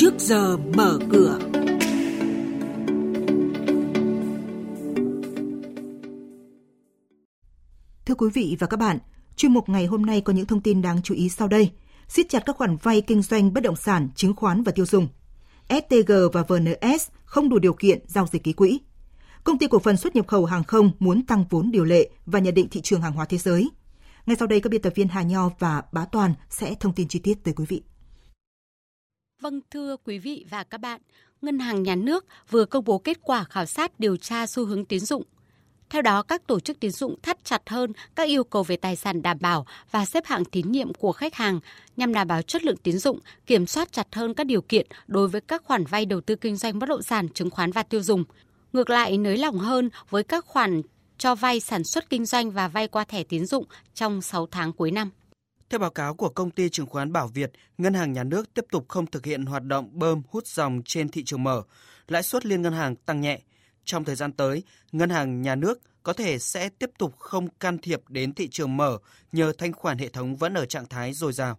trước giờ mở cửa. Thưa quý vị và các bạn, chuyên mục ngày hôm nay có những thông tin đáng chú ý sau đây. siết chặt các khoản vay kinh doanh bất động sản, chứng khoán và tiêu dùng. STG và VNS không đủ điều kiện giao dịch ký quỹ. Công ty cổ phần xuất nhập khẩu hàng không muốn tăng vốn điều lệ và nhận định thị trường hàng hóa thế giới. Ngay sau đây các biên tập viên Hà Nho và Bá Toàn sẽ thông tin chi tiết tới quý vị. Vâng thưa quý vị và các bạn, Ngân hàng Nhà nước vừa công bố kết quả khảo sát điều tra xu hướng tín dụng. Theo đó, các tổ chức tín dụng thắt chặt hơn các yêu cầu về tài sản đảm bảo và xếp hạng tín nhiệm của khách hàng nhằm đảm bảo chất lượng tín dụng, kiểm soát chặt hơn các điều kiện đối với các khoản vay đầu tư kinh doanh bất động sản, chứng khoán và tiêu dùng. Ngược lại, nới lỏng hơn với các khoản cho vay sản xuất kinh doanh và vay qua thẻ tín dụng trong 6 tháng cuối năm. Theo báo cáo của công ty chứng khoán Bảo Việt, ngân hàng nhà nước tiếp tục không thực hiện hoạt động bơm hút dòng trên thị trường mở, lãi suất liên ngân hàng tăng nhẹ. Trong thời gian tới, ngân hàng nhà nước có thể sẽ tiếp tục không can thiệp đến thị trường mở nhờ thanh khoản hệ thống vẫn ở trạng thái dồi dào.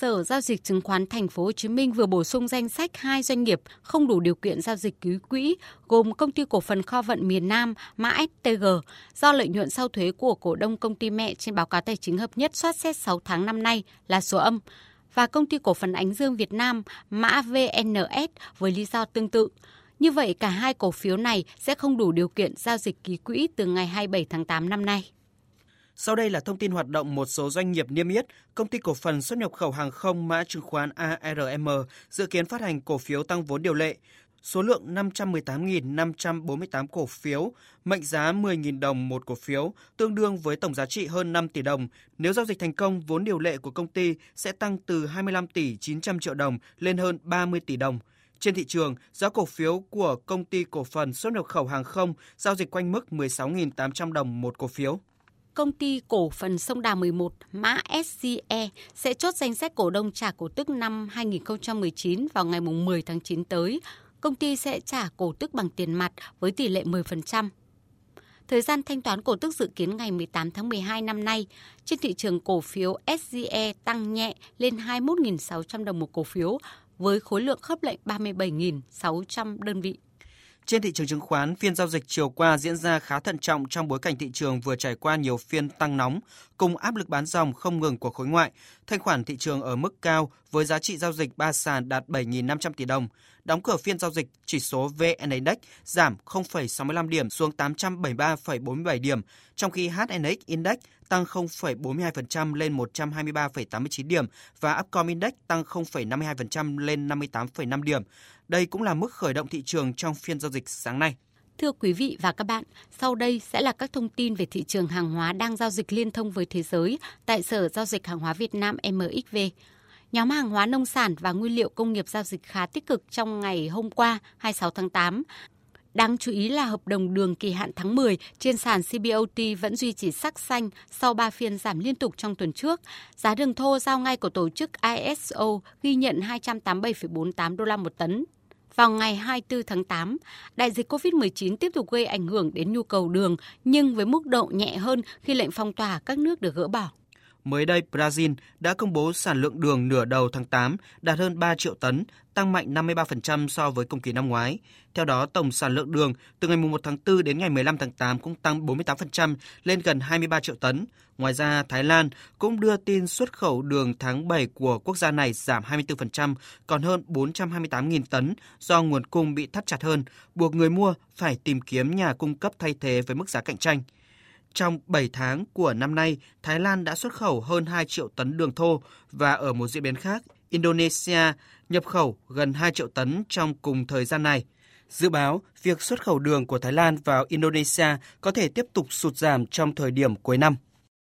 Sở giao dịch chứng khoán Thành phố Hồ Chí Minh vừa bổ sung danh sách hai doanh nghiệp không đủ điều kiện giao dịch ký quỹ, gồm công ty cổ phần kho vận miền Nam, mã STG do lợi nhuận sau thuế của cổ đông công ty mẹ trên báo cáo tài chính hợp nhất soát xét 6 tháng năm nay là số âm, và công ty cổ phần Ánh Dương Việt Nam, mã VNS với lý do tương tự. Như vậy, cả hai cổ phiếu này sẽ không đủ điều kiện giao dịch ký quỹ từ ngày 27 tháng 8 năm nay. Sau đây là thông tin hoạt động một số doanh nghiệp niêm yết. Công ty cổ phần xuất nhập khẩu hàng không mã chứng khoán ARM dự kiến phát hành cổ phiếu tăng vốn điều lệ. Số lượng 518.548 cổ phiếu, mệnh giá 10.000 đồng một cổ phiếu, tương đương với tổng giá trị hơn 5 tỷ đồng. Nếu giao dịch thành công, vốn điều lệ của công ty sẽ tăng từ 25 tỷ 900 triệu đồng lên hơn 30 tỷ đồng. Trên thị trường, giá cổ phiếu của công ty cổ phần xuất nhập khẩu hàng không giao dịch quanh mức 16.800 đồng một cổ phiếu công ty cổ phần sông Đà 11 mã SCE sẽ chốt danh sách cổ đông trả cổ tức năm 2019 vào ngày 10 tháng 9 tới. Công ty sẽ trả cổ tức bằng tiền mặt với tỷ lệ 10%. Thời gian thanh toán cổ tức dự kiến ngày 18 tháng 12 năm nay. Trên thị trường cổ phiếu SGE tăng nhẹ lên 21.600 đồng một cổ phiếu với khối lượng khớp lệnh 37.600 đơn vị. Trên thị trường chứng khoán, phiên giao dịch chiều qua diễn ra khá thận trọng trong bối cảnh thị trường vừa trải qua nhiều phiên tăng nóng, cùng áp lực bán dòng không ngừng của khối ngoại. Thanh khoản thị trường ở mức cao với giá trị giao dịch ba sàn đạt 7.500 tỷ đồng. Đóng cửa phiên giao dịch, chỉ số VN Index giảm 0,65 điểm xuống 873,47 điểm, trong khi HNX Index tăng 0,42% lên 123,89 điểm và Upcom Index tăng 0,52% lên 58,5 điểm. Đây cũng là mức khởi động thị trường trong phiên giao dịch sáng nay. Thưa quý vị và các bạn, sau đây sẽ là các thông tin về thị trường hàng hóa đang giao dịch liên thông với thế giới tại Sở Giao dịch Hàng hóa Việt Nam MXV. Nhóm hàng hóa nông sản và nguyên liệu công nghiệp giao dịch khá tích cực trong ngày hôm qua 26 tháng 8. Đáng chú ý là hợp đồng đường kỳ hạn tháng 10 trên sàn CBOT vẫn duy trì sắc xanh sau 3 phiên giảm liên tục trong tuần trước. Giá đường thô giao ngay của tổ chức ISO ghi nhận 287,48 đô la một tấn, vào ngày 24 tháng 8, đại dịch COVID-19 tiếp tục gây ảnh hưởng đến nhu cầu đường nhưng với mức độ nhẹ hơn khi lệnh phong tỏa các nước được gỡ bỏ. Mới đây, Brazil đã công bố sản lượng đường nửa đầu tháng 8 đạt hơn 3 triệu tấn, tăng mạnh 53% so với cùng kỳ năm ngoái. Theo đó, tổng sản lượng đường từ ngày 1 tháng 4 đến ngày 15 tháng 8 cũng tăng 48% lên gần 23 triệu tấn. Ngoài ra, Thái Lan cũng đưa tin xuất khẩu đường tháng 7 của quốc gia này giảm 24%, còn hơn 428.000 tấn do nguồn cung bị thắt chặt hơn, buộc người mua phải tìm kiếm nhà cung cấp thay thế với mức giá cạnh tranh. Trong 7 tháng của năm nay, Thái Lan đã xuất khẩu hơn 2 triệu tấn đường thô và ở một diễn biến khác, Indonesia nhập khẩu gần 2 triệu tấn trong cùng thời gian này. Dự báo, việc xuất khẩu đường của Thái Lan vào Indonesia có thể tiếp tục sụt giảm trong thời điểm cuối năm.